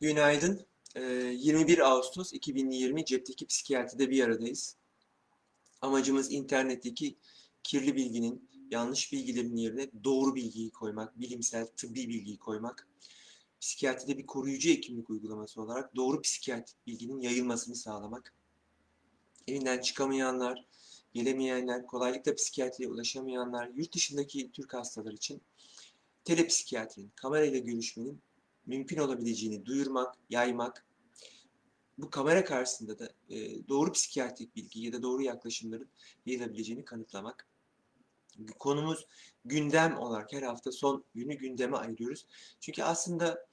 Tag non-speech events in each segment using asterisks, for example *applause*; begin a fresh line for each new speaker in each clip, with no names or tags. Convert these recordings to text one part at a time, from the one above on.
Günaydın. Ee, 21 Ağustos 2020 Cepteki Psikiyatride bir aradayız. Amacımız internetteki kirli bilginin, yanlış bilgilerin yerine doğru bilgiyi koymak, bilimsel, tıbbi bilgiyi koymak. Psikiyatride bir koruyucu hekimlik uygulaması olarak doğru psikiyatrik bilginin yayılmasını sağlamak. Evinden çıkamayanlar, gelemeyenler, kolaylıkla psikiyatriye ulaşamayanlar, yurt dışındaki Türk hastalar için telepsikiyatrinin, kamerayla görüşmenin mümkün olabileceğini duyurmak, yaymak, bu kamera karşısında da e, doğru psikiyatrik bilgi ya da doğru yaklaşımların yayılabileceğini kanıtlamak. Konumuz gündem olarak her hafta son günü gündeme ayırıyoruz. Çünkü aslında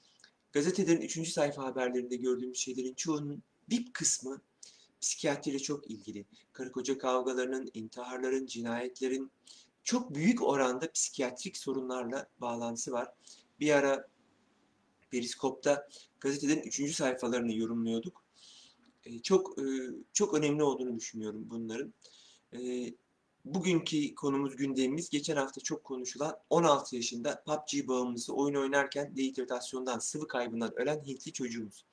gazetelerin 3. sayfa haberlerinde gördüğümüz şeylerin çoğunun bir kısmı psikiyatriyle çok ilgili. Karı koca kavgalarının, intiharların, cinayetlerin çok büyük oranda psikiyatrik sorunlarla bağlantısı var. Bir ara Periskop'ta gazetelerin 3. sayfalarını yorumluyorduk. E, çok e, çok önemli olduğunu düşünüyorum bunların. E, bugünkü konumuz gündemimiz geçen hafta çok konuşulan 16 yaşında PUBG bağımlısı oyun oynarken dehidratasyondan, sıvı kaybından ölen Hintli çocuğumuz.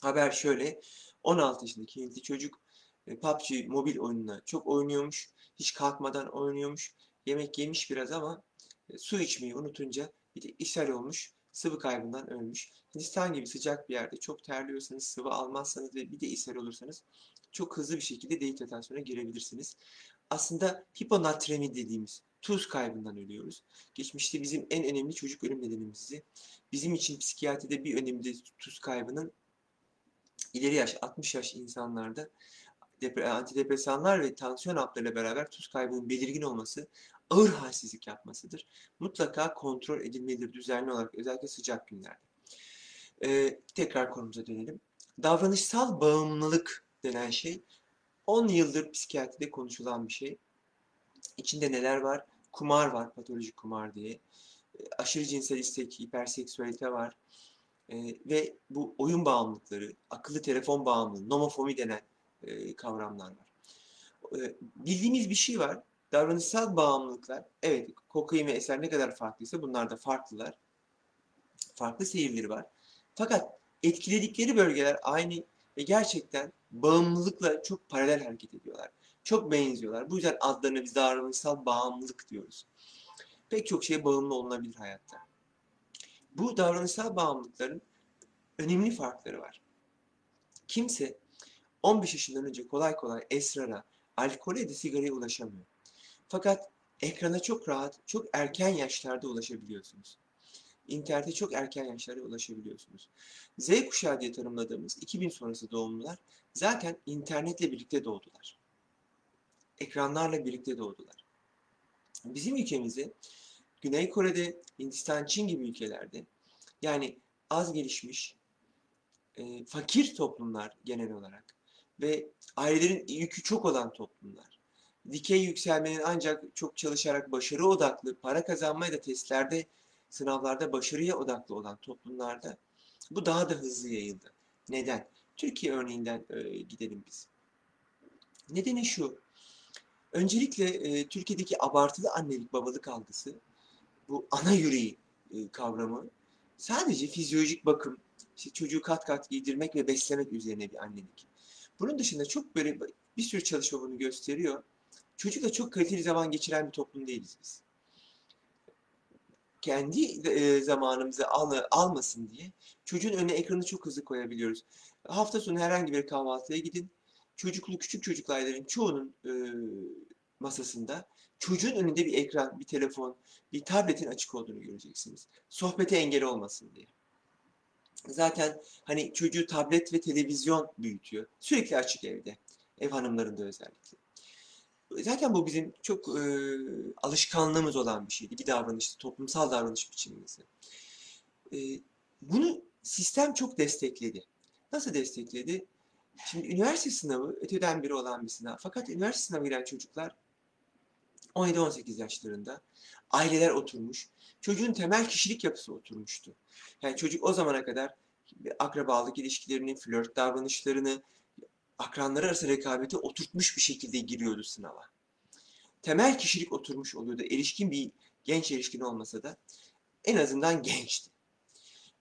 Haber şöyle, 16 yaşındaki Hintli çocuk PUBG mobil oyununa çok oynuyormuş, hiç kalkmadan oynuyormuş, yemek yemiş biraz ama su içmeyi unutunca bir de ishal olmuş sıvı kaybından ölmüş. Hindistan gibi sıcak bir yerde çok terliyorsanız, sıvı almazsanız ve bir de ishal olursanız çok hızlı bir şekilde dehidratasyona girebilirsiniz. Aslında hiponatremi dediğimiz tuz kaybından ölüyoruz. Geçmişte bizim en önemli çocuk ölüm nedenimizi, bizim için psikiyatride bir önemli tuz kaybının ileri yaş, 60 yaş insanlarda antidepresanlar ve tansiyon haplarıyla beraber tuz kaybının belirgin olması ağır halsizlik yapmasıdır. Mutlaka kontrol edilmelidir düzenli olarak özellikle sıcak günlerde. Ee, tekrar konumuza dönelim. Davranışsal bağımlılık denen şey 10 yıldır psikiyatride konuşulan bir şey. İçinde neler var? Kumar var, patolojik kumar diye. Aşırı cinsel istek, hiperseksüalite var. Ee, ve bu oyun bağımlılıkları, akıllı telefon bağımlılığı, nomofomi denen e, kavramlar var. Ee, bildiğimiz bir şey var. Davranışsal bağımlılıklar, evet kokain ve eser ne kadar farklıysa bunlar da farklılar. Farklı seyirleri var. Fakat etkiledikleri bölgeler aynı ve gerçekten bağımlılıkla çok paralel hareket ediyorlar. Çok benziyorlar. Bu yüzden adlarına biz davranışsal bağımlılık diyoruz. Pek çok şeye bağımlı olunabilir hayatta. Bu davranışsal bağımlılıkların önemli farkları var. Kimse 15 yaşından önce kolay kolay esrara, alkole de sigaraya ulaşamıyor. Fakat ekrana çok rahat, çok erken yaşlarda ulaşabiliyorsunuz. İnternete çok erken yaşlarda ulaşabiliyorsunuz. Z kuşağı diye tanımladığımız 2000 sonrası doğumlular zaten internetle birlikte doğdular. Ekranlarla birlikte doğdular. Bizim ülkemizde Güney Kore'de, Hindistan, Çin gibi ülkelerde yani az gelişmiş, e, fakir toplumlar genel olarak ve ailelerin yükü çok olan toplumlar dikey yükselmenin ancak çok çalışarak başarı odaklı, para kazanmaya da testlerde, sınavlarda başarıya odaklı olan toplumlarda bu daha da hızlı yayıldı. Neden? Türkiye örneğinden e, gidelim biz. Nedeni şu. Öncelikle e, Türkiye'deki abartılı annelik babalık algısı, bu ana yüreği e, kavramı sadece fizyolojik bakım, işte çocuğu kat kat giydirmek ve beslemek üzerine bir annelik. Bunun dışında çok böyle bir sürü çalışma bunu gösteriyor. Çocukla çok kaliteli zaman geçiren bir toplum değiliz biz. Kendi e, zamanımızı al, almasın diye çocuğun önüne ekranı çok hızlı koyabiliyoruz. Hafta sonu herhangi bir kahvaltıya gidin. Çocuklu küçük çocukların çoğunun e, masasında çocuğun önünde bir ekran, bir telefon, bir tabletin açık olduğunu göreceksiniz. Sohbete engel olmasın diye. Zaten hani çocuğu tablet ve televizyon büyütüyor. Sürekli açık evde. Ev hanımlarında özellikle. Zaten bu bizim çok e, alışkanlığımız olan bir şeydi. Bir davranıştı, toplumsal davranış biçimimizi. E, bunu sistem çok destekledi. Nasıl destekledi? Şimdi üniversite sınavı öteden biri olan bir sınav. Fakat üniversite sınavı giren çocuklar 17-18 yaşlarında aileler oturmuş. Çocuğun temel kişilik yapısı oturmuştu. Yani çocuk o zamana kadar akrabalık ilişkilerini, flört davranışlarını, akranları arası rekabeti oturtmuş bir şekilde giriyordu sınava. Temel kişilik oturmuş oluyordu. Erişkin bir genç erişkin olmasa da en azından gençti.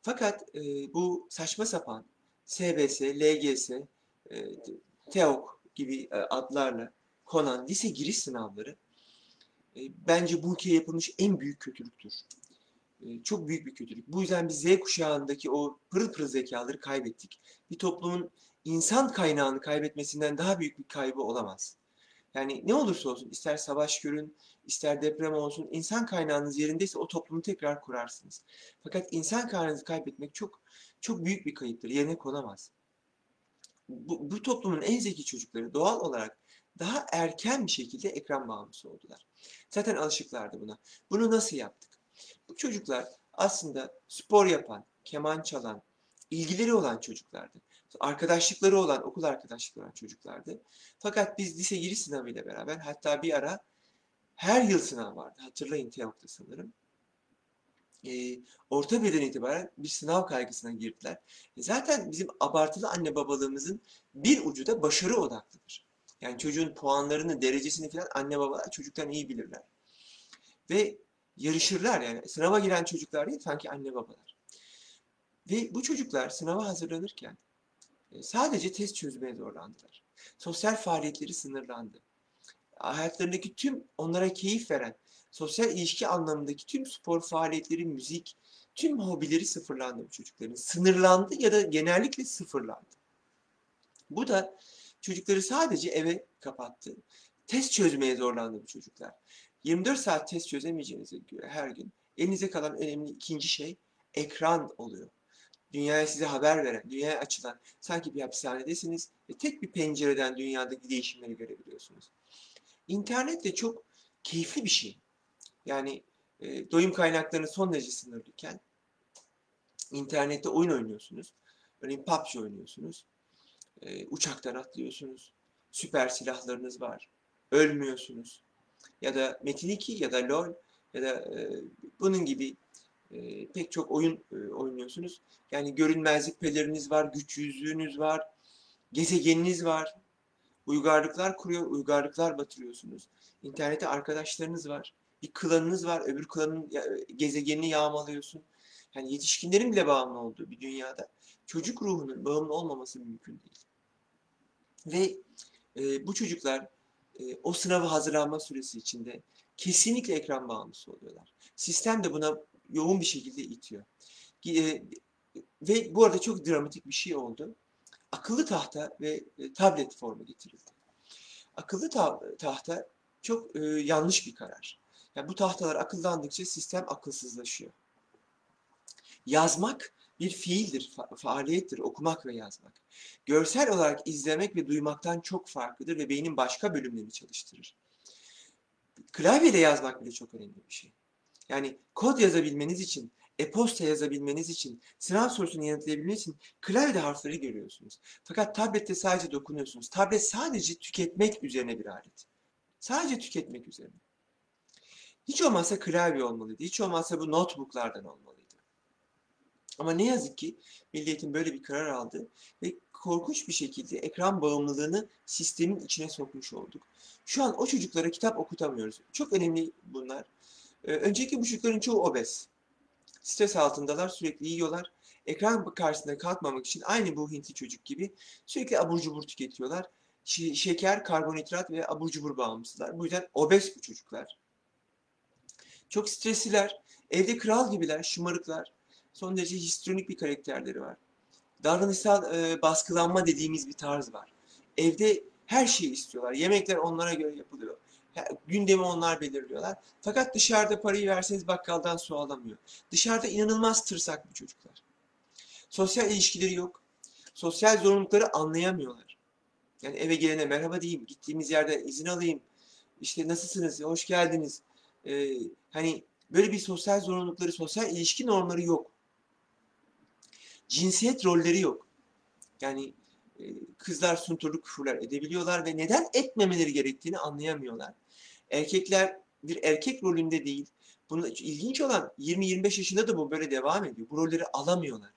Fakat e, bu saçma sapan SBS, LGS, e, TEOK gibi e, adlarla konan lise giriş sınavları bence bu ülkeye yapılmış en büyük kötülüktür. E, çok büyük bir kötülük. Bu yüzden biz Z kuşağındaki o pırıl pırıl zekaları kaybettik. Bir toplumun insan kaynağını kaybetmesinden daha büyük bir kaybı olamaz. Yani ne olursa olsun, ister savaş görün, ister deprem olsun, insan kaynağınız yerindeyse o toplumu tekrar kurarsınız. Fakat insan kaynağınızı kaybetmek çok çok büyük bir kayıptır, yerine konamaz. Bu, bu toplumun en zeki çocukları doğal olarak daha erken bir şekilde ekran bağımlısı oldular. Zaten alışıklardı buna. Bunu nasıl yaptık? Bu çocuklar aslında spor yapan, keman çalan, ilgileri olan çocuklardı. Arkadaşlıkları olan, okul arkadaşlıkları olan çocuklardı. Fakat biz lise giriş sınavıyla beraber hatta bir ara her yıl sınav vardı. Hatırlayın TEOK'ta sanırım. E, orta birden itibaren bir sınav kaygısına girdiler. E, zaten bizim abartılı anne babalığımızın bir ucu da başarı odaklıdır. Yani çocuğun puanlarını, derecesini falan anne babalar çocuktan iyi bilirler. Ve yarışırlar yani. Sınava giren çocuklar değil sanki anne babalar. Ve bu çocuklar sınava hazırlanırken e, sadece test çözmeye zorlandılar. Sosyal faaliyetleri sınırlandı. Hayatlarındaki tüm onlara keyif veren sosyal ilişki anlamındaki tüm spor faaliyetleri, müzik, tüm hobileri sıfırlandı bu çocukların. Sınırlandı ya da genellikle sıfırlandı. Bu da çocukları sadece eve kapattı. Test çözmeye zorlandı bu çocuklar. 24 saat test çözemeyeceğinize göre her gün elinize kalan önemli ikinci şey ekran oluyor. Dünyaya size haber veren, dünyaya açılan sanki bir hapishanedesiniz ve tek bir pencereden dünyadaki değişimleri görebiliyorsunuz. İnternet de çok keyifli bir şey. Yani e, doyum kaynaklarını son derece sınırlıyken internette oyun oynuyorsunuz. Örneğin PUBG oynuyorsunuz. E, uçaktan atlıyorsunuz. Süper silahlarınız var. Ölmüyorsunuz. Ya da Metin 2 ya da LoL ya da e, bunun gibi e, pek çok oyun e, oynuyorsunuz. Yani görünmezlik peleriniz var, güç yüzüğünüz var, gezegeniniz var. Uygarlıklar kuruyor, uygarlıklar batırıyorsunuz. İnternette arkadaşlarınız var. Bir klanınız var, öbür klanın gezegenini yağmalıyorsun. Yani yetişkinlerin bile bağımlı olduğu bir dünyada çocuk ruhunun bağımlı olmaması mümkün değil. Ve e, bu çocuklar e, o sınava hazırlanma süresi içinde kesinlikle ekran bağımlısı oluyorlar. Sistem de buna yoğun bir şekilde itiyor. E, ve bu arada çok dramatik bir şey oldu. Akıllı tahta ve e, tablet formu getirildi. Akıllı ta tahta çok e, yanlış bir karar. Yani bu tahtalar akıllandıkça sistem akılsızlaşıyor. Yazmak bir fiildir, fa faaliyettir, okumak ve yazmak. Görsel olarak izlemek ve duymaktan çok farklıdır ve beynin başka bölümlerini çalıştırır. Klavyeyle yazmak bile çok önemli bir şey. Yani kod yazabilmeniz için, e-posta yazabilmeniz için, sınav sorusunu yanıtlayabilmeniz için klavyede harfleri görüyorsunuz. Fakat tablette sadece dokunuyorsunuz. Tablet sadece tüketmek üzerine bir alet. Sadece tüketmek üzerine. Hiç olmazsa klavye olmalıydı. Hiç olmazsa bu notebooklardan olmalıydı. Ama ne yazık ki Milli böyle bir karar aldı ve korkunç bir şekilde ekran bağımlılığını sistemin içine sokmuş olduk. Şu an o çocuklara kitap okutamıyoruz. Çok önemli bunlar. Ee, öncelikle bu çocukların çoğu obez. Stres altındalar, sürekli yiyorlar. Ekran karşısında kalkmamak için aynı bu Hintli çocuk gibi sürekli abur cubur tüketiyorlar. Şeker, karbonhidrat ve abur cubur bağımlısılar. Bu yüzden obez bu çocuklar. Çok stresliler. Evde kral gibiler, şımarıklar. Son derece histrionik bir karakterleri var. Davranışsal e, baskılanma dediğimiz bir tarz var. Evde her şeyi istiyorlar. Yemekler onlara göre yapılıyor. Gündemi onlar belirliyorlar. Fakat dışarıda parayı verseniz bakkaldan su alamıyor. Dışarıda inanılmaz tırsak bu çocuklar. Sosyal ilişkileri yok. Sosyal zorunlulukları anlayamıyorlar. Yani eve gelene merhaba diyeyim, gittiğimiz yerde izin alayım. İşte nasılsınız, hoş geldiniz. Ee, hani böyle bir sosyal zorunlulukları, sosyal ilişki normları yok. Cinsiyet rolleri yok. Yani e, kızlar sunturluk küfürler edebiliyorlar ve neden etmemeleri gerektiğini anlayamıyorlar. Erkekler bir erkek rolünde değil. Bunu ilginç olan 20-25 yaşında da bu böyle devam ediyor. Bu rolleri alamıyorlar.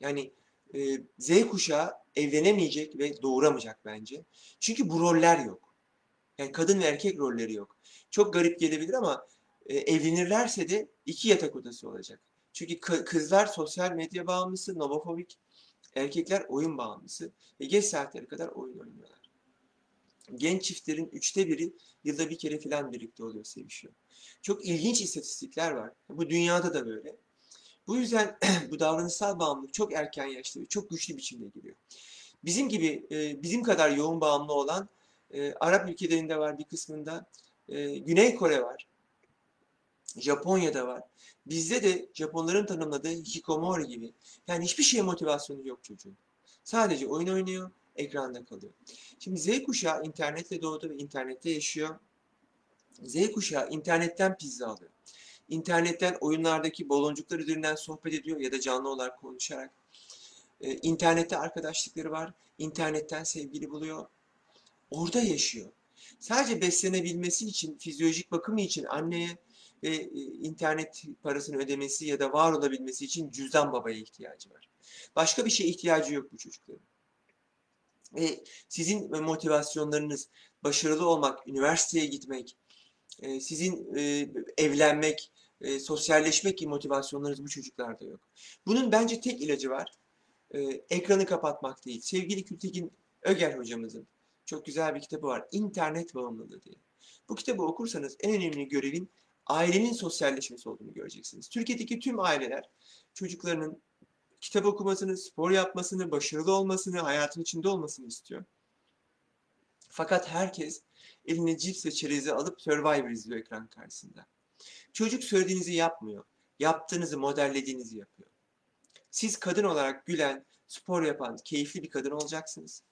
Yani e, Z kuşağı evlenemeyecek ve doğuramayacak bence. Çünkü bu roller yok. Yani kadın ve erkek rolleri yok. Çok garip gelebilir ama e, evlenirlerse de iki yatak odası olacak. Çünkü kı- kızlar sosyal medya bağımlısı, nomofobik, erkekler oyun bağımlısı ve geç saatlere kadar oyun oynuyorlar. Genç çiftlerin üçte biri yılda bir kere falan birlikte oluyor, sevişiyor. Çok ilginç istatistikler var. Bu dünyada da böyle. Bu yüzden *clears throat* bu davranışsal bağımlılık çok erken yaşta ve çok güçlü biçimde giriyor. Bizim gibi, e, bizim kadar yoğun bağımlı olan e, Arap ülkelerinde var bir kısmında, e, Güney Kore var, Japonya'da var. Bizde de Japonların tanımladığı hikikomori gibi. Yani hiçbir şeye motivasyonu yok çocuğun. Sadece oyun oynuyor, ekranda kalıyor. Şimdi Z kuşağı internetle doğdu ve internette yaşıyor. Z kuşağı internetten pizza alıyor. İnternetten oyunlardaki baloncuklar üzerinden sohbet ediyor ya da canlı olarak konuşarak. Ee, internette arkadaşlıkları var. İnternetten sevgili buluyor. Orada yaşıyor. Sadece beslenebilmesi için, fizyolojik bakımı için anneye ve e, internet parasını ödemesi ya da var olabilmesi için cüzdan babaya ihtiyacı var. Başka bir şeye ihtiyacı yok bu çocukların. Ve sizin motivasyonlarınız başarılı olmak, üniversiteye gitmek, e, sizin e, evlenmek, e, sosyalleşmek gibi motivasyonlarınız bu çocuklarda yok. Bunun bence tek ilacı var. E, ekranı kapatmak değil. Sevgili Kültekin Öger hocamızın çok güzel bir kitabı var. İnternet bağımlılığı diye. Bu kitabı okursanız en önemli görevin ailenin sosyalleşmesi olduğunu göreceksiniz. Türkiye'deki tüm aileler çocuklarının kitap okumasını, spor yapmasını, başarılı olmasını, hayatın içinde olmasını istiyor. Fakat herkes eline cips ve çerezi alıp Survivor izliyor ekran karşısında. Çocuk söylediğinizi yapmıyor. Yaptığınızı, modellediğinizi yapıyor. Siz kadın olarak gülen, spor yapan, keyifli bir kadın olacaksınız.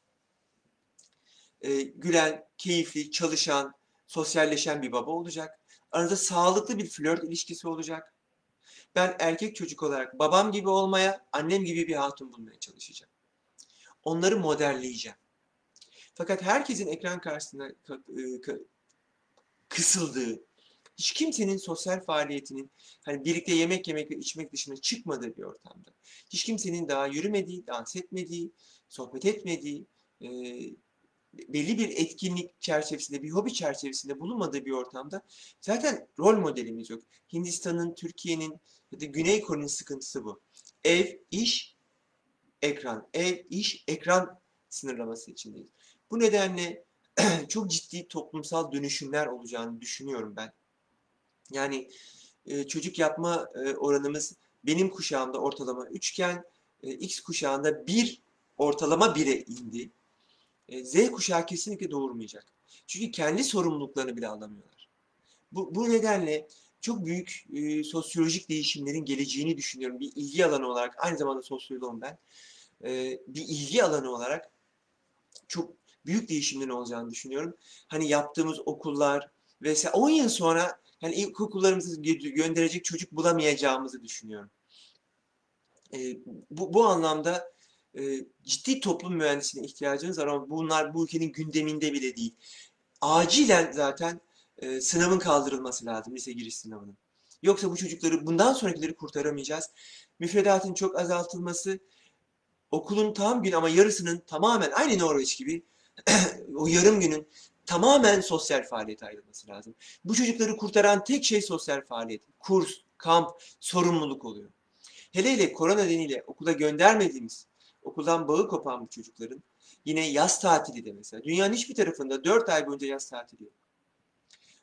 Ee, gülen, keyifli, çalışan, sosyalleşen bir baba olacak. Aranızda sağlıklı bir flört ilişkisi olacak. Ben erkek çocuk olarak babam gibi olmaya, annem gibi bir hatun bulmaya çalışacağım. Onları modelleyeceğim. Fakat herkesin ekran karşısında kısıldığı, hiç kimsenin sosyal faaliyetinin hani birlikte yemek yemek ve içmek dışına çıkmadığı bir ortamda, hiç kimsenin daha yürümediği, dans etmediği, sohbet etmediği, e, belli bir etkinlik çerçevesinde, bir hobi çerçevesinde bulunmadığı bir ortamda zaten rol modelimiz yok. Hindistan'ın, Türkiye'nin ya da Güney Kore'nin sıkıntısı bu. Ev, iş, ekran. Ev, iş, ekran sınırlaması içindeyiz. Bu nedenle *clears throat* çok ciddi toplumsal dönüşümler olacağını düşünüyorum ben. Yani e, çocuk yapma e, oranımız benim kuşağımda ortalama 3 iken e, X kuşağında 1 ortalama 1'e indi. E, Z kuşağı kesinlikle doğurmayacak. Çünkü kendi sorumluluklarını bile alamıyorlar. Bu, bu nedenle çok büyük e, sosyolojik değişimlerin geleceğini düşünüyorum. Bir ilgi alanı olarak, aynı zamanda sosyoloğum ben. E, bir ilgi alanı olarak çok büyük değişimlerin olacağını düşünüyorum. Hani yaptığımız okullar vesaire 10 yıl sonra yani ilkokullarımızı gönderecek çocuk bulamayacağımızı düşünüyorum. E, bu, bu anlamda e, ciddi toplum mühendisine ihtiyacımız var ama bunlar bu ülkenin gündeminde bile değil. Acilen zaten e, sınavın kaldırılması lazım, lise giriş sınavının. Yoksa bu çocukları, bundan sonrakileri kurtaramayacağız. Müfredatın çok azaltılması, okulun tam gün ama yarısının tamamen aynı Norveç gibi *clears throat* o yarım günün tamamen sosyal faaliyete ayrılması lazım. Bu çocukları kurtaran tek şey sosyal faaliyet. Kurs, kamp, sorumluluk oluyor. Hele hele korona nedeniyle okula göndermediğimiz, okuldan bağı kopan bu çocukların yine yaz tatili de mesela. Dünyanın hiçbir tarafında 4 ay boyunca yaz tatili yok.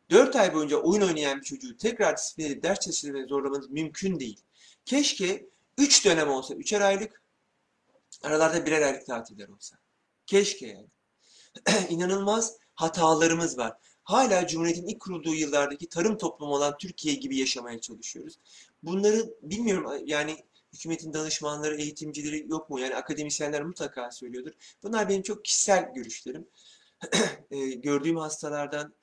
4 ay boyunca oyun oynayan bir çocuğu tekrar disiplin edip ders çalıştırmaya zorlamanız mümkün değil. Keşke 3 dönem olsa, 3'er aylık, aralarda birer aylık tatiller olsa. Keşke yani. *clears throat* İnanılmaz hatalarımız var. Hala Cumhuriyet'in ilk kurulduğu yıllardaki tarım toplumu olan Türkiye gibi yaşamaya çalışıyoruz. Bunları bilmiyorum yani hükümetin danışmanları, eğitimcileri yok mu? Yani akademisyenler mutlaka söylüyordur. Bunlar benim çok kişisel görüşlerim. *clears throat* e, gördüğüm hastalardan,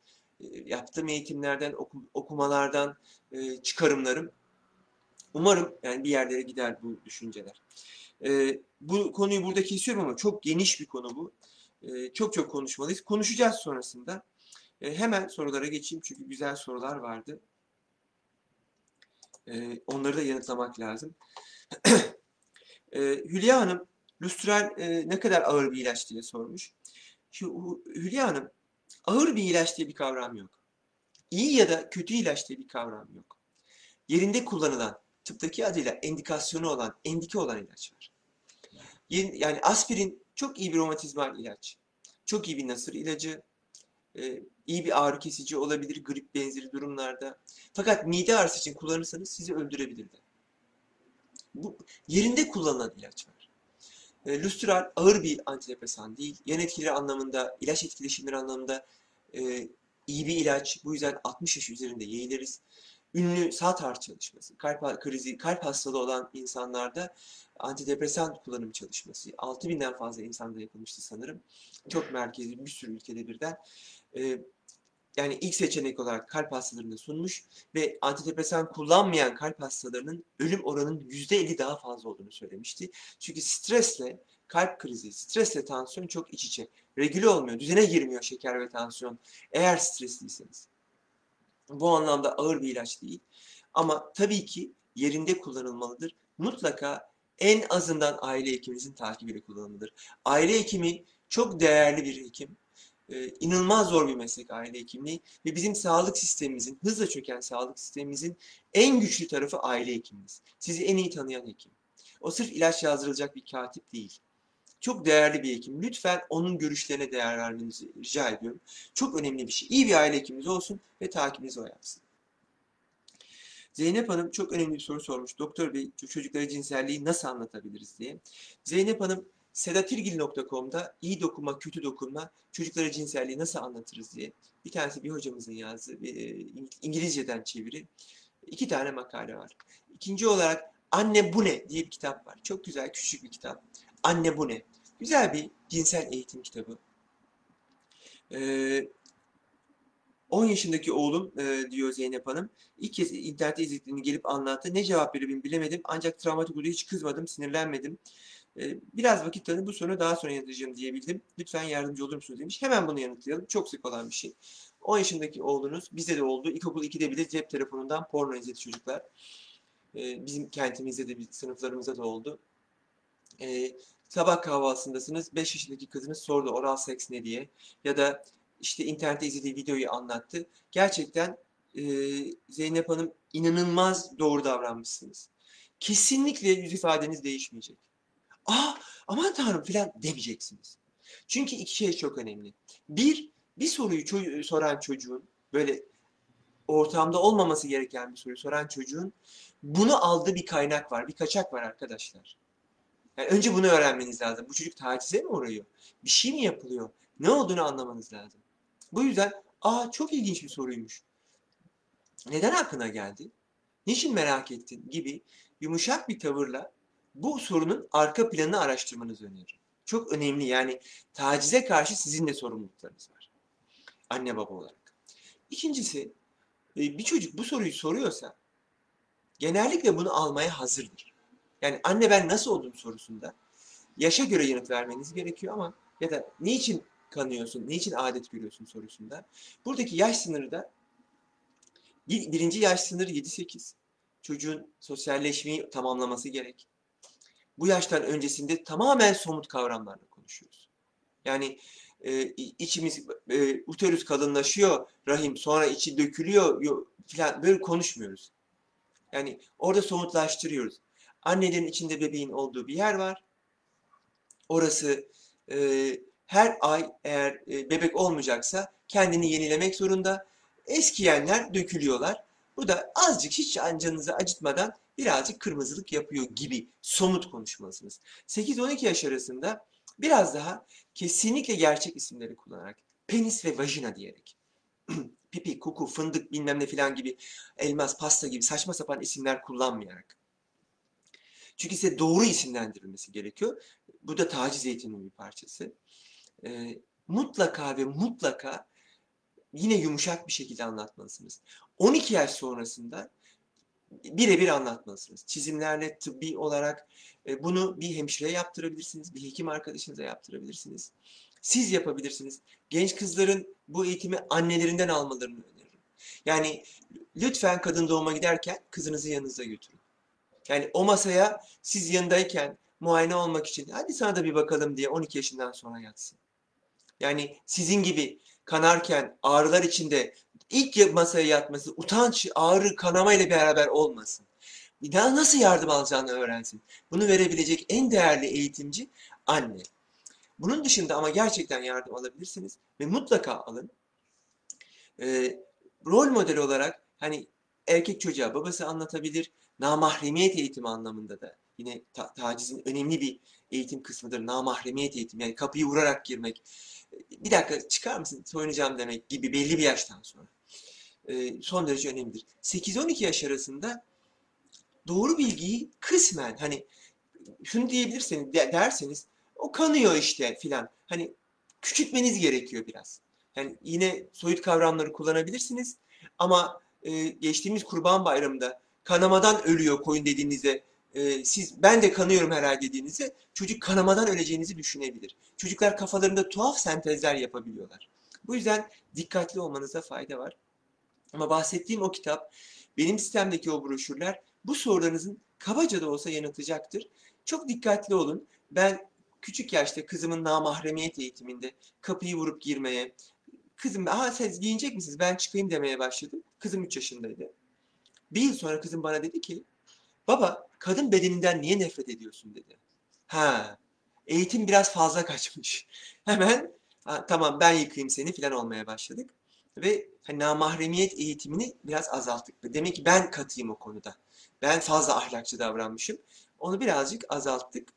e, yaptığım eğitimlerden, oku, okumalardan e, çıkarımlarım. Umarım yani bir yerlere gider bu düşünceler. E, bu konuyu burada kesiyorum ama çok geniş bir konu bu. E, çok çok konuşmalıyız. Konuşacağız sonrasında. Hemen sorulara geçeyim çünkü güzel sorular vardı. Onları da yanıtlamak lazım. *clears throat* e, Hülya Hanım, lustral e, ne kadar ağır bir ilaç diye sormuş. Şu, Hülya Hanım, ağır bir ilaç diye bir kavram yok. İyi ya da kötü ilaç diye bir kavram yok. Yerinde kullanılan, tıptaki adıyla endikasyonu olan, endike olan ilaç var. Yani aspirin çok iyi bir romatizmal ilaç. Çok iyi bir nasır ilacı. iyi bir ağrı kesici olabilir grip benzeri durumlarda. Fakat mide ağrısı için kullanırsanız sizi öldürebilir de. Bu yerinde kullanılan ilaç var. E, Lustral ağır bir antidepresan değil. Yan etkileri anlamında, ilaç etkileşimleri anlamında e, iyi bir ilaç. Bu yüzden 60 yaş üzerinde yeğleriz. Ünlü Satar çalışması, kalp krizi, kalp hastalığı olan insanlarda antidepresan kullanım çalışması. 6000'den fazla insanda yapılmıştı sanırım. Çok merkezli bir sürü ülkede birden. E, yani ilk seçenek olarak kalp hastalarında sunmuş ve antidepresan kullanmayan kalp hastalarının ölüm oranının %50 daha fazla olduğunu söylemişti. Çünkü stresle kalp krizi, stresle tansiyon çok iç içe. Regüle olmuyor, düzene girmiyor şeker ve tansiyon eğer stresliyseniz. Bu anlamda ağır bir ilaç değil. Ama tabii ki yerinde kullanılmalıdır. Mutlaka en azından aile hekiminizin takibiyle kullanılmalıdır. Aile hekimi çok değerli bir hekim. İnanılmaz zor bir meslek aile hekimliği ve bizim sağlık sistemimizin, hızla çöken sağlık sistemimizin en güçlü tarafı aile hekiminiz. Sizi en iyi tanıyan hekim. O sırf ilaç yazdırılacak bir katip değil. Çok değerli bir hekim. Lütfen onun görüşlerine değer vermenizi rica ediyorum. Çok önemli bir şey. İyi bir aile hekiminiz olsun ve takibinizi o yapsın. Zeynep Hanım çok önemli bir soru sormuş. Doktor Bey çocuklara cinselliği nasıl anlatabiliriz diye. Zeynep Hanım sedatirgil.com'da iyi dokunma, kötü dokunma, çocuklara cinselliği nasıl anlatırız diye bir tanesi bir hocamızın yazdığı e, İngilizceden çeviri. iki tane makale var. İkinci olarak Anne Bu Ne diye bir kitap var. Çok güzel, küçük bir kitap. Anne Bu Ne. Güzel bir cinsel eğitim kitabı. Ee, 10 yaşındaki oğlum e, diyor Zeynep Hanım. İlk kez internette izlediğini gelip anlattı. Ne cevap verebilirim bilemedim. Ancak travmatik olduğu hiç kızmadım, sinirlenmedim. E, biraz vakit tanı bu sorunu daha sonra yanıtlayacağım diyebildim. Lütfen yardımcı olur musunuz demiş. Hemen bunu yanıtlayalım. Çok sık olan bir şey. 10 yaşındaki oğlunuz bizde de oldu. İlkokul 2'de bile cep telefonundan porno izledi çocuklar. E, bizim kentimizde de, sınıflarımızda da oldu. E, sabah kahvaltısındasınız. 5 yaşındaki kızınız sordu oral seks ne diye. Ya da işte internette izlediği videoyu anlattı. Gerçekten e, Zeynep Hanım inanılmaz doğru davranmışsınız. Kesinlikle yüz ifadeniz değişmeyecek. Aa aman tanrım filan demeyeceksiniz. Çünkü iki şey çok önemli. Bir, bir soruyu ço- soran çocuğun böyle ortamda olmaması gereken bir soruyu soran çocuğun bunu aldığı bir kaynak var, bir kaçak var arkadaşlar. Yani önce bunu öğrenmeniz lazım. Bu çocuk tacize mi uğruyor? Bir şey mi yapılıyor? Ne olduğunu anlamanız lazım. Bu yüzden aa çok ilginç bir soruymuş. Neden aklına geldi? Niçin merak ettin gibi yumuşak bir tavırla bu sorunun arka planını araştırmanızı öneririm. Çok önemli yani tacize karşı sizin de sorumluluklarınız var. Anne baba olarak. İkincisi bir çocuk bu soruyu soruyorsa genellikle bunu almaya hazırdır. Yani anne ben nasıl oldum sorusunda yaşa göre yanıt vermeniz gerekiyor ama ya da niçin kanıyorsun, niçin adet görüyorsun sorusunda. Buradaki yaş sınırı da birinci yaş sınırı 7-8. Çocuğun sosyalleşmeyi tamamlaması gerek. Bu yaştan öncesinde tamamen somut kavramlarla konuşuyoruz. Yani e, içimiz e, uterus kalınlaşıyor, rahim sonra içi dökülüyor falan böyle konuşmuyoruz. Yani orada somutlaştırıyoruz. Annelerin içinde bebeğin olduğu bir yer var. Orası e, her ay eğer e, bebek olmayacaksa kendini yenilemek zorunda. Eskiyenler dökülüyorlar. Bu da azıcık hiç canınızı acıtmadan birazcık kırmızılık yapıyor gibi somut konuşmalısınız. 8-12 yaş arasında biraz daha kesinlikle gerçek isimleri kullanarak penis ve vajina diyerek *clears throat* pipi, kuku, fındık bilmem ne filan gibi elmas, pasta gibi saçma sapan isimler kullanmayarak. Çünkü size doğru isimlendirilmesi gerekiyor. Bu da taciz eğitiminin bir parçası. Ee, mutlaka ve mutlaka yine yumuşak bir şekilde anlatmalısınız. 12 yaş sonrasında birebir anlatmalısınız. Çizimlerle tıbbi olarak e, bunu bir hemşireye yaptırabilirsiniz, bir hekim arkadaşınıza yaptırabilirsiniz. Siz yapabilirsiniz. Genç kızların bu eğitimi annelerinden almalarını öneririm. Yani lütfen kadın doğuma giderken kızınızı yanınıza götürün. Yani o masaya siz yanındayken muayene olmak için hadi sana da bir bakalım diye 12 yaşından sonra yatsın. Yani sizin gibi kanarken ağrılar içinde ilk masaya yatması utanç, ağrı, kanama ile beraber olmasın. Bir daha nasıl yardım alacağını öğrensin. Bunu verebilecek en değerli eğitimci anne. Bunun dışında ama gerçekten yardım alabilirsiniz ve mutlaka alın. Ee, rol model olarak hani erkek çocuğa babası anlatabilir, namahremiyet eğitimi anlamında da yine ta- tacizin önemli bir eğitim kısmıdır. Namahremiyet eğitimi yani kapıyı vurarak girmek. Bir dakika çıkar mısın soyunacağım demek gibi belli bir yaştan sonra. Ee, son derece önemlidir. 8-12 yaş arasında doğru bilgiyi kısmen hani şunu diyebilirseniz de- derseniz o kanıyor işte filan. Hani küçültmeniz gerekiyor biraz. Yani yine soyut kavramları kullanabilirsiniz ama e, geçtiğimiz Kurban Bayramı'nda kanamadan ölüyor koyun dediğinizde e, siz ben de kanıyorum herhalde dediğinizde çocuk kanamadan öleceğinizi düşünebilir. Çocuklar kafalarında tuhaf sentezler yapabiliyorlar. Bu yüzden dikkatli olmanıza fayda var. Ama bahsettiğim o kitap, benim sistemdeki o broşürler bu sorularınızın kabaca da olsa yanıtacaktır. Çok dikkatli olun. Ben küçük yaşta kızımın namahremiyet eğitiminde kapıyı vurup girmeye, kızım aha siz giyinecek misiniz ben çıkayım demeye başladım. Kızım 3 yaşındaydı. Bir yıl sonra kızım bana dedi ki baba kadın bedeninden niye nefret ediyorsun dedi. Ha eğitim biraz fazla kaçmış. *laughs* Hemen tamam ben yıkayayım seni falan olmaya başladık. Ve hani namahremiyet eğitimini biraz azalttık. Demek ki ben katıyım o konuda. Ben fazla ahlakçı davranmışım. Onu birazcık azalttık.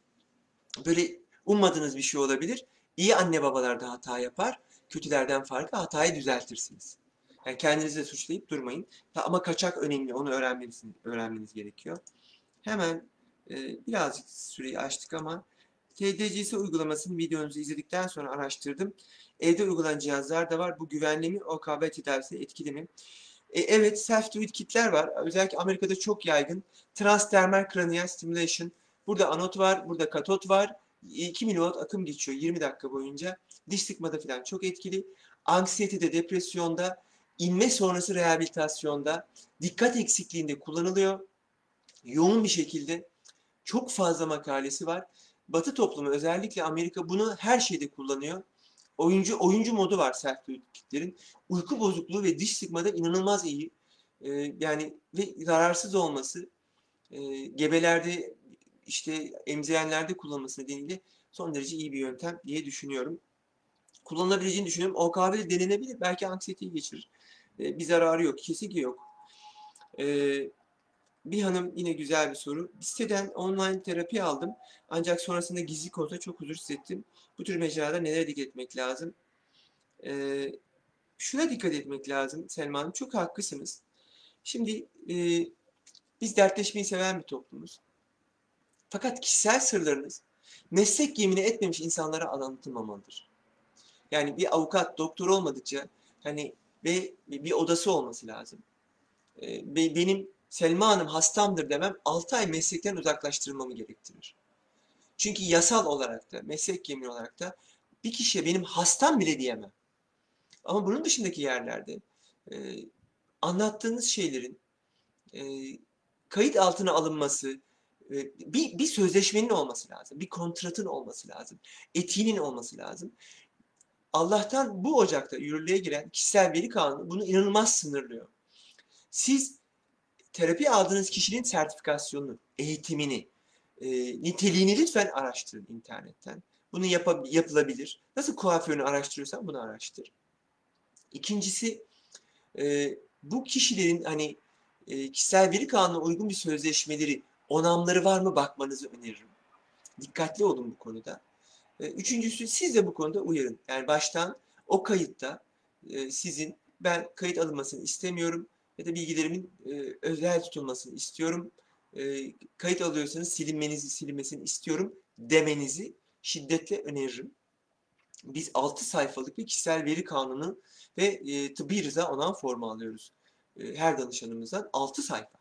Böyle ummadığınız bir şey olabilir. İyi anne babalar da hata yapar. Kötülerden farkı hatayı düzeltirsiniz. Yani kendinizi de suçlayıp durmayın. Ama kaçak önemli. Onu öğrenmeniz, öğrenmeniz gerekiyor. Hemen e, birazcık süreyi açtık ama TDCS uygulamasını videonuzu izledikten sonra araştırdım. Evde uygulanan cihazlar da var. Bu güvenli mi? OKB tedavisi etkili mi? E, evet, self-do-it kitler var. Özellikle Amerika'da çok yaygın. Transdermal cranial stimulation. Burada anot var, burada katot var. 2 miliwatt akım geçiyor 20 dakika boyunca. Diş sıkmada falan çok etkili. Anksiyetede, depresyonda, inme sonrası rehabilitasyonda, dikkat eksikliğinde kullanılıyor. Yoğun bir şekilde çok fazla makalesi var. Batı toplumu özellikle Amerika bunu her şeyde kullanıyor. Oyuncu oyuncu modu var self kitlerin. Uyku bozukluğu ve diş sıkmada inanılmaz iyi. Ee, yani ve zararsız olması e, gebelerde işte emzirenlerde kullanılması nedeniyle son derece iyi bir yöntem diye düşünüyorum. Kullanılabileceğini düşünüyorum. OKB de denenebilir. Belki anksiyeteyi geçirir. Ee, bir zararı yok. Kesinlikle yok. Ee, bir hanım yine güzel bir soru. Bir siteden online terapi aldım. Ancak sonrasında gizli konuda çok huzur hissettim. Bu tür mecrada nelere dikkat etmek lazım? Ee, şuna dikkat etmek lazım Selma Hanım. Çok haklısınız. Şimdi e, biz dertleşmeyi seven bir toplumuz. Fakat kişisel sırlarınız meslek yemini etmemiş insanlara anlatılmamalıdır. Yani bir avukat, doktor olmadıkça hani ve bir odası olması lazım. Ee, be- benim Selma Hanım hastamdır demem 6 ay meslekten uzaklaştırılmamı gerektirir. Çünkü yasal olarak da, meslek yemini olarak da bir kişiye benim hastam bile diyemem. Ama bunun dışındaki yerlerde e, anlattığınız şeylerin e, kayıt altına alınması, e, bir, bir sözleşmenin olması lazım, bir kontratın olması lazım, etiğinin olması lazım. Allah'tan bu Ocak'ta yürürlüğe giren kişisel veri kanunu bunu inanılmaz sınırlıyor. Siz terapi aldığınız kişinin sertifikasyonunu, eğitimini, e, niteliğini lütfen araştırın internetten. Bunu yap yapılabilir. Nasıl kuaförünü araştırıyorsan bunu araştır. İkincisi e, bu kişilerin hani e, kişisel veri kanununa uygun bir sözleşmeleri, onamları var mı bakmanızı öneririm. Dikkatli olun bu konuda. E, üçüncüsü siz de bu konuda uyarın. Yani baştan o kayıtta e, sizin ben kayıt alınmasını istemiyorum ya da bilgilerimin e, özel tutulmasını istiyorum. E, kayıt alıyorsanız silinmenizi silinmesini istiyorum demenizi şiddetle öneririm. Biz 6 sayfalık bir kişisel veri kanunu ve e, tıbbi rıza onan formu alıyoruz. E, her danışanımızdan 6 sayfa.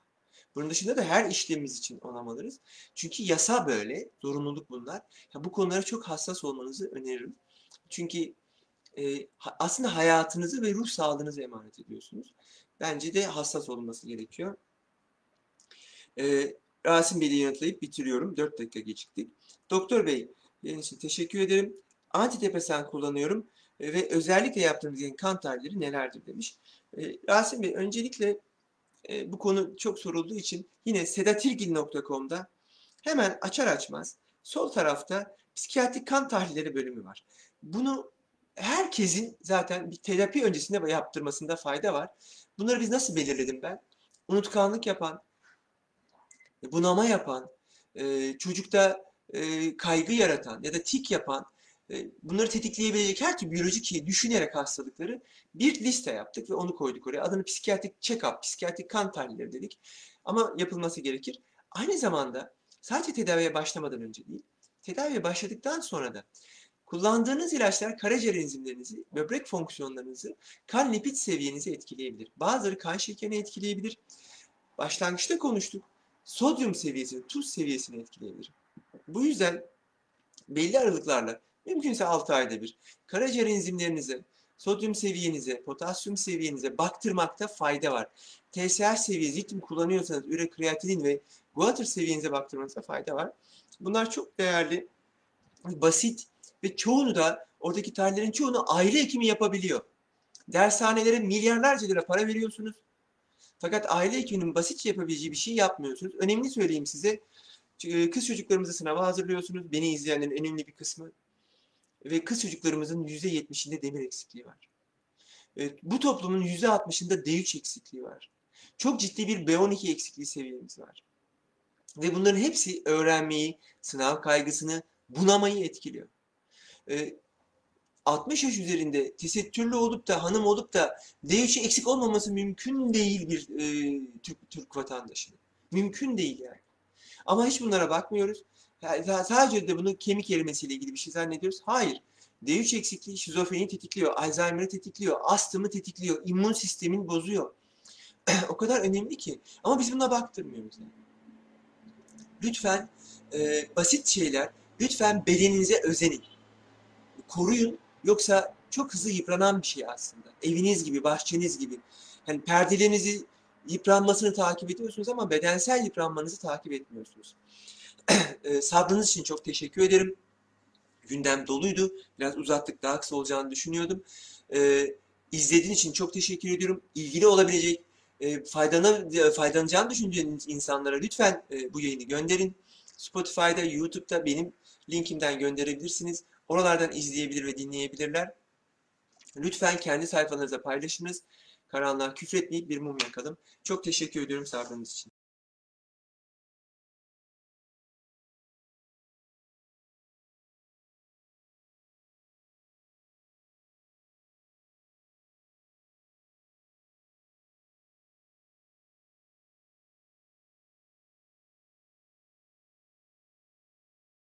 Bunun dışında da her işlemimiz için onam alırız. Çünkü yasa böyle, zorunluluk bunlar. Ya bu konulara çok hassas olmanızı öneririm. Çünkü e, aslında hayatınızı ve ruh sağlığınızı emanet ediyorsunuz. Bence de hassas olması gerekiyor. E, Rasim Bey'i yanıtlayıp bitiriyorum. 4 dakika geciktik. Doktor Bey, yayın için teşekkür ederim. Antidepresan kullanıyorum e, ve özellikle yaptığımız kan tahlilleri nelerdir demiş. E, Rasim Bey, öncelikle e, bu konu çok sorulduğu için yine sedatirgil.com'da hemen açar açmaz sol tarafta psikiyatrik kan tahlilleri bölümü var. Bunu herkesin zaten bir terapi öncesinde yaptırmasında fayda var. Bunları biz nasıl belirledim ben? Unutkanlık yapan, bunama yapan, e, çocukta e, kaygı yaratan ya da tik yapan, e, bunları tetikleyebilecek her türlü biyolojik düşünerek hastalıkları bir liste yaptık ve onu koyduk oraya. Adını psikiyatrik check-up, psikiyatrik kan tahlilleri dedik. Ama yapılması gerekir. Aynı zamanda sadece tedaviye başlamadan önce değil, tedaviye başladıktan sonra da kullandığınız ilaçlar karaciğer enzimlerinizi, böbrek fonksiyonlarınızı, kan lipid seviyenizi etkileyebilir. Bazıları kan şekerini etkileyebilir. Başlangıçta konuştuk. Sodyum seviyesini, tuz seviyesini etkileyebilir. Bu yüzden belli aralıklarla, mümkünse 6 ayda bir, karaciğer enzimlerinize, sodyum seviyenize, potasyum seviyenize baktırmakta fayda var. TSH seviyesi, ritim kullanıyorsanız üre kreatinin ve guatr seviyenize baktırmanızda fayda var. Bunlar çok değerli, basit ve çoğunu da oradaki tahlillerin çoğunu aile hekimi yapabiliyor. Dershanelere milyarlarca lira para veriyorsunuz. Fakat aile hekiminin basitçe yapabileceği bir şey yapmıyorsunuz. Önemli söyleyeyim size. Kız çocuklarımızı sınava hazırlıyorsunuz. Beni izleyenlerin en önemli bir kısmı. Ve kız çocuklarımızın %70'inde demir eksikliği var. Bu toplumun %60'ında D3 eksikliği var. Çok ciddi bir B12 eksikliği seviyemiz var. Ve bunların hepsi öğrenmeyi, sınav kaygısını, bunamayı etkiliyor. 60 yaş üzerinde tesettürlü olup da hanım olup da D3'ü eksik olmaması mümkün değil bir e, Türk, Türk vatandaşının. Mümkün değil yani. Ama hiç bunlara bakmıyoruz. Yani sadece de bunu kemik erimesiyle ilgili bir şey zannediyoruz. Hayır. D3 eksikliği şizofreni tetikliyor, Alzheimer'ı tetikliyor, astımı tetikliyor, immün sistemin bozuyor. *clears throat* o kadar önemli ki. Ama biz buna baktırmıyoruz. Lütfen e, basit şeyler, lütfen bedeninize özenin. Koruyun. Yoksa çok hızlı yıpranan bir şey aslında. Eviniz gibi, bahçeniz gibi. Yani perdelerinizi yıpranmasını takip ediyorsunuz ama bedensel yıpranmanızı takip etmiyorsunuz. *clears throat* Sabrınız için çok teşekkür ederim. Gündem doluydu. Biraz uzattık, daha kısa olacağını düşünüyordum. Ee, izlediğin için çok teşekkür ediyorum. İlgili olabilecek, e, faydana, faydalanacağını düşündüğünüz insanlara lütfen e, bu yayını gönderin. Spotify'da, YouTube'da benim linkimden gönderebilirsiniz. Oralardan izleyebilir ve dinleyebilirler. Lütfen kendi sayfanızda paylaşınız. Karanlığa küfretmeyip bir mum yakalım. Çok teşekkür ediyorum sabrınız için.